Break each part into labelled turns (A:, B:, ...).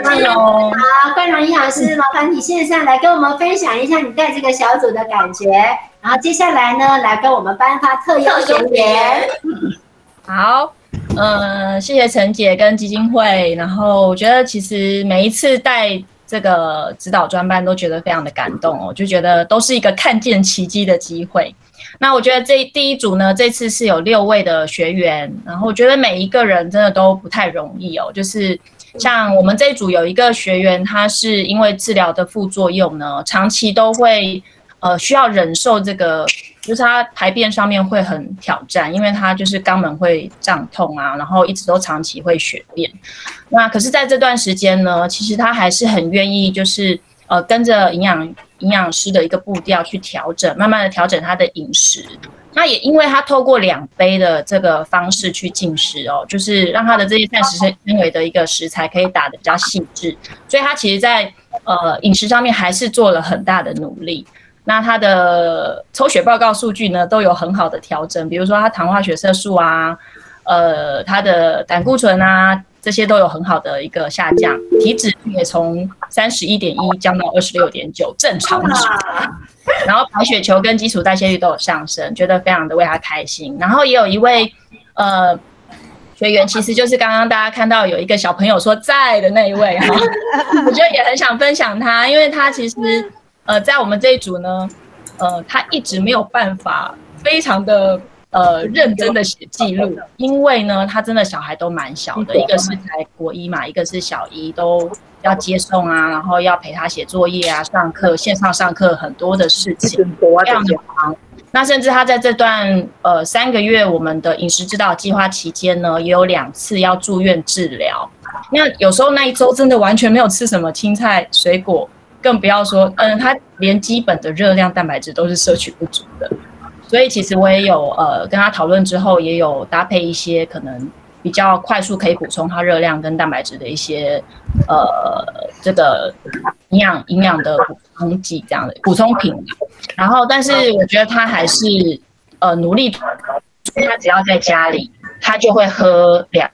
A: 好，冠荣营养师，麻烦你线上来跟我们分享一下你带这个小组的感觉，然后接下来呢，来跟我们颁发特优学员。
B: 好，嗯，谢谢陈姐跟基金会，然后我觉得其实每一次带这个指导专班都觉得非常的感动哦，就觉得都是一个看见奇迹的机会。那我觉得这第一组呢，这次是有六位的学员，然后我觉得每一个人真的都不太容易哦。就是像我们这一组有一个学员，他是因为治疗的副作用呢，长期都会呃需要忍受这个，就是他排便上面会很挑战，因为他就是肛门会胀痛啊，然后一直都长期会血便。那可是在这段时间呢，其实他还是很愿意，就是呃跟着营养。营养师的一个步调去调整，慢慢的调整他的饮食。那也因为他透过两杯的这个方式去进食哦，就是让他的这些膳食纤维的一个食材可以打的比较细致，所以他其实在呃饮食上面还是做了很大的努力。那他的抽血报告数据呢都有很好的调整，比如说他糖化血色素啊，呃他的胆固醇啊。这些都有很好的一个下降，体脂也从三十一点一降到二十六点九，正常值。然后白血球跟基础代谢率都有上升，觉得非常的为他开心。然后也有一位呃学员，其实就是刚刚大家看到有一个小朋友说在的那一位哈，我觉得也很想分享他，因为他其实呃在我们这一组呢，呃他一直没有办法非常的。呃，认真的写记录，因为呢，他真的小孩都蛮小的，一个是才国一嘛，一个是小一，都要接送啊，然后要陪他写作业啊，上课线上上课很多的事情，非常的忙。那甚至他在这段呃三个月我们的饮食指导计划期间呢，也有两次要住院治疗。那有时候那一周真的完全没有吃什么青菜水果，更不要说嗯，他连基本的热量蛋白质都是摄取不足的。所以其实我也有呃跟他讨论之后，也有搭配一些可能比较快速可以补充他热量跟蛋白质的一些呃这个营养营养的补充剂这样的补充品。然后，但是我觉得他还是呃努力，他只要在家里，他就会喝两。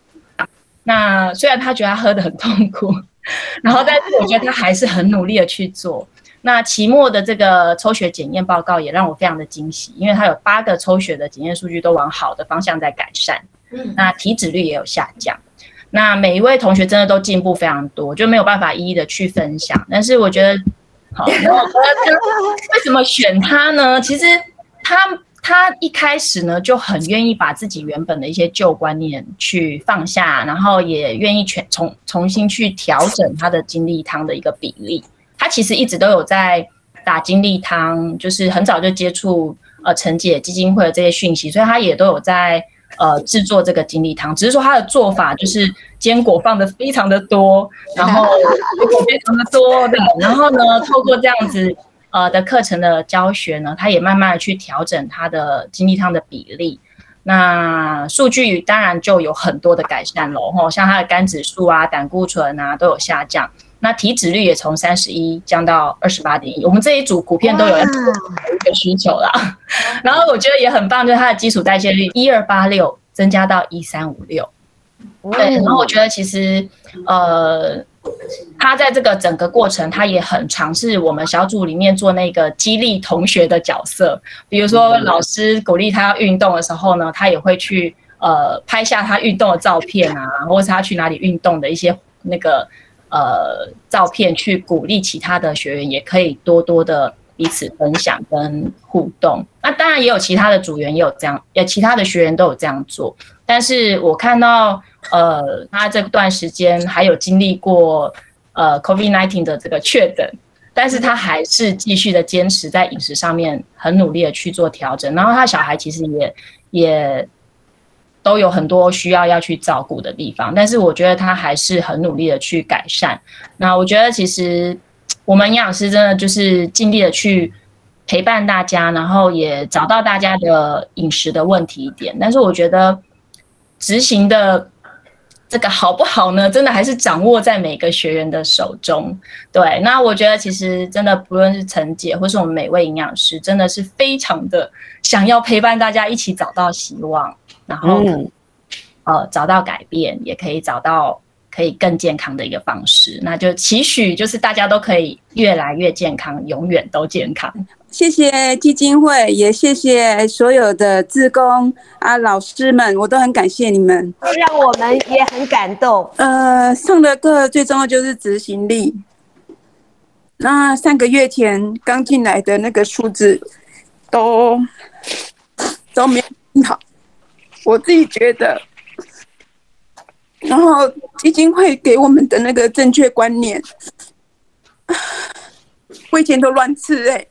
B: 那虽然他觉得他喝的很痛苦，然后但是我觉得他还是很努力的去做。那期末的这个抽血检验报告也让我非常的惊喜，因为它有八个抽血的检验数据都往好的方向在改善，嗯，那体脂率也有下降，那每一位同学真的都进步非常多，就没有办法一一的去分享，但是我觉得，好，为什么选他呢？其实他他一开始呢就很愿意把自己原本的一些旧观念去放下，然后也愿意全重重新去调整他的精力汤的一个比例。其实一直都有在打精力汤，就是很早就接触呃陈姐基金会的这些讯息，所以他也都有在呃制作这个精力汤。只是说他的做法就是坚果放的非常的多，然后坚果非常的多，对。然后呢，透过这样子呃的课程的教学呢，他也慢慢的去调整他的精力汤的比例。那数据当然就有很多的改善喽，吼，像它的肝指数啊、胆固醇啊都有下降。那体脂率也从三十一降到二十八点一，我们这一组普遍都有一个需求啦。然后我觉得也很棒，就是它的基础代谢率一二八六增加到一三五六。对，然后我觉得其实呃，他在这个整个过程，他也很尝试我们小组里面做那个激励同学的角色，比如说老师鼓励他要运动的时候呢，他也会去呃拍下他运动的照片啊，或者是他去哪里运动的一些那个。呃，照片去鼓励其他的学员，也可以多多的彼此分享跟互动。那当然也有其他的组员也有这样，也其他的学员都有这样做。但是我看到，呃，他这段时间还有经历过呃，COVID nineteen 的这个确诊，但是他还是继续的坚持在饮食上面很努力的去做调整。然后他小孩其实也也。都有很多需要要去照顾的地方，但是我觉得他还是很努力的去改善。那我觉得其实我们营养师真的就是尽力的去陪伴大家，然后也找到大家的饮食的问题点。但是我觉得执行的这个好不好呢？真的还是掌握在每个学员的手中。对，那我觉得其实真的不论是陈姐或是我们每位营养师，真的是非常的想要陪伴大家一起找到希望。然后，呃，找到改变，也可以找到可以更健康的一个方式。那就期许就是大家都可以越来越健康，永远都健康。
C: 谢谢基金会，也谢谢所有的志工啊老师们，我都很感谢你们，
D: 让我们也很感动。
C: 呃，上的课最重要就是执行力。那三个月前刚进来的那个数字，都都没有好，我自己觉得。然后基金会给我们的那个正确观念，我以前都乱吃哎，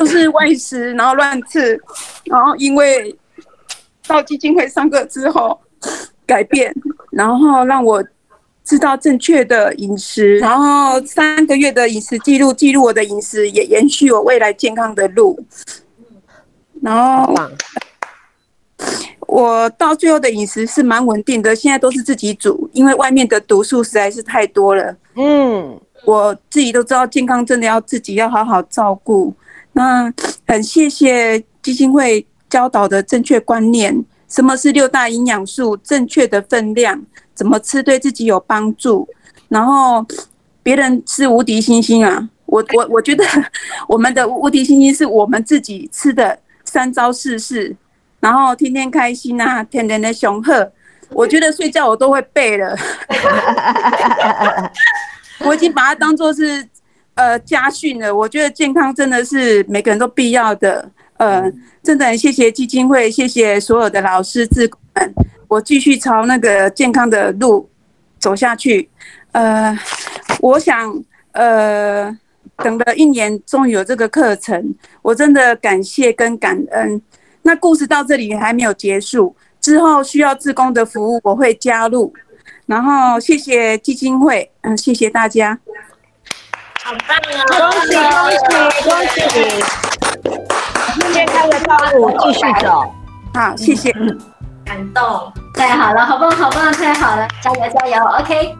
C: 都是外食，然后乱吃，然后因为到基金会上课之后改变，然后让我。知道正确的饮食，然后三个月的饮食记录，记录我的饮食，也延续我未来健康的路。然后我到最后的饮食是蛮稳定的，现在都是自己煮，因为外面的毒素实在是太多了。嗯，我自己都知道健康真的要自己要好好照顾。那很谢谢基金会教导的正确观念，什么是六大营养素，正确的分量。怎么吃对自己有帮助？然后别人吃无敌星星啊！我我我觉得我们的无敌星星是我们自己吃的三招四式，然后天天开心啊，天天的雄鹤。我觉得睡觉我都会背了，我已经把它当做是呃家训了。我觉得健康真的是每个人都必要的。呃，真的很谢谢基金会，谢谢所有的老师志工们。我继续朝那个健康的路走下去。呃，我想，呃，等了一年，终于有这个课程，我真的感谢跟感恩。那故事到这里还没有结束，之后需要志工的服务，我会加入。然后谢谢基金会，嗯，谢谢大家。
A: 好棒啊！
D: 恭喜恭喜恭喜！健康的道路继续走。
C: 好，谢谢。
A: 感动，太好了，好棒好棒，太好了，加油加油，OK。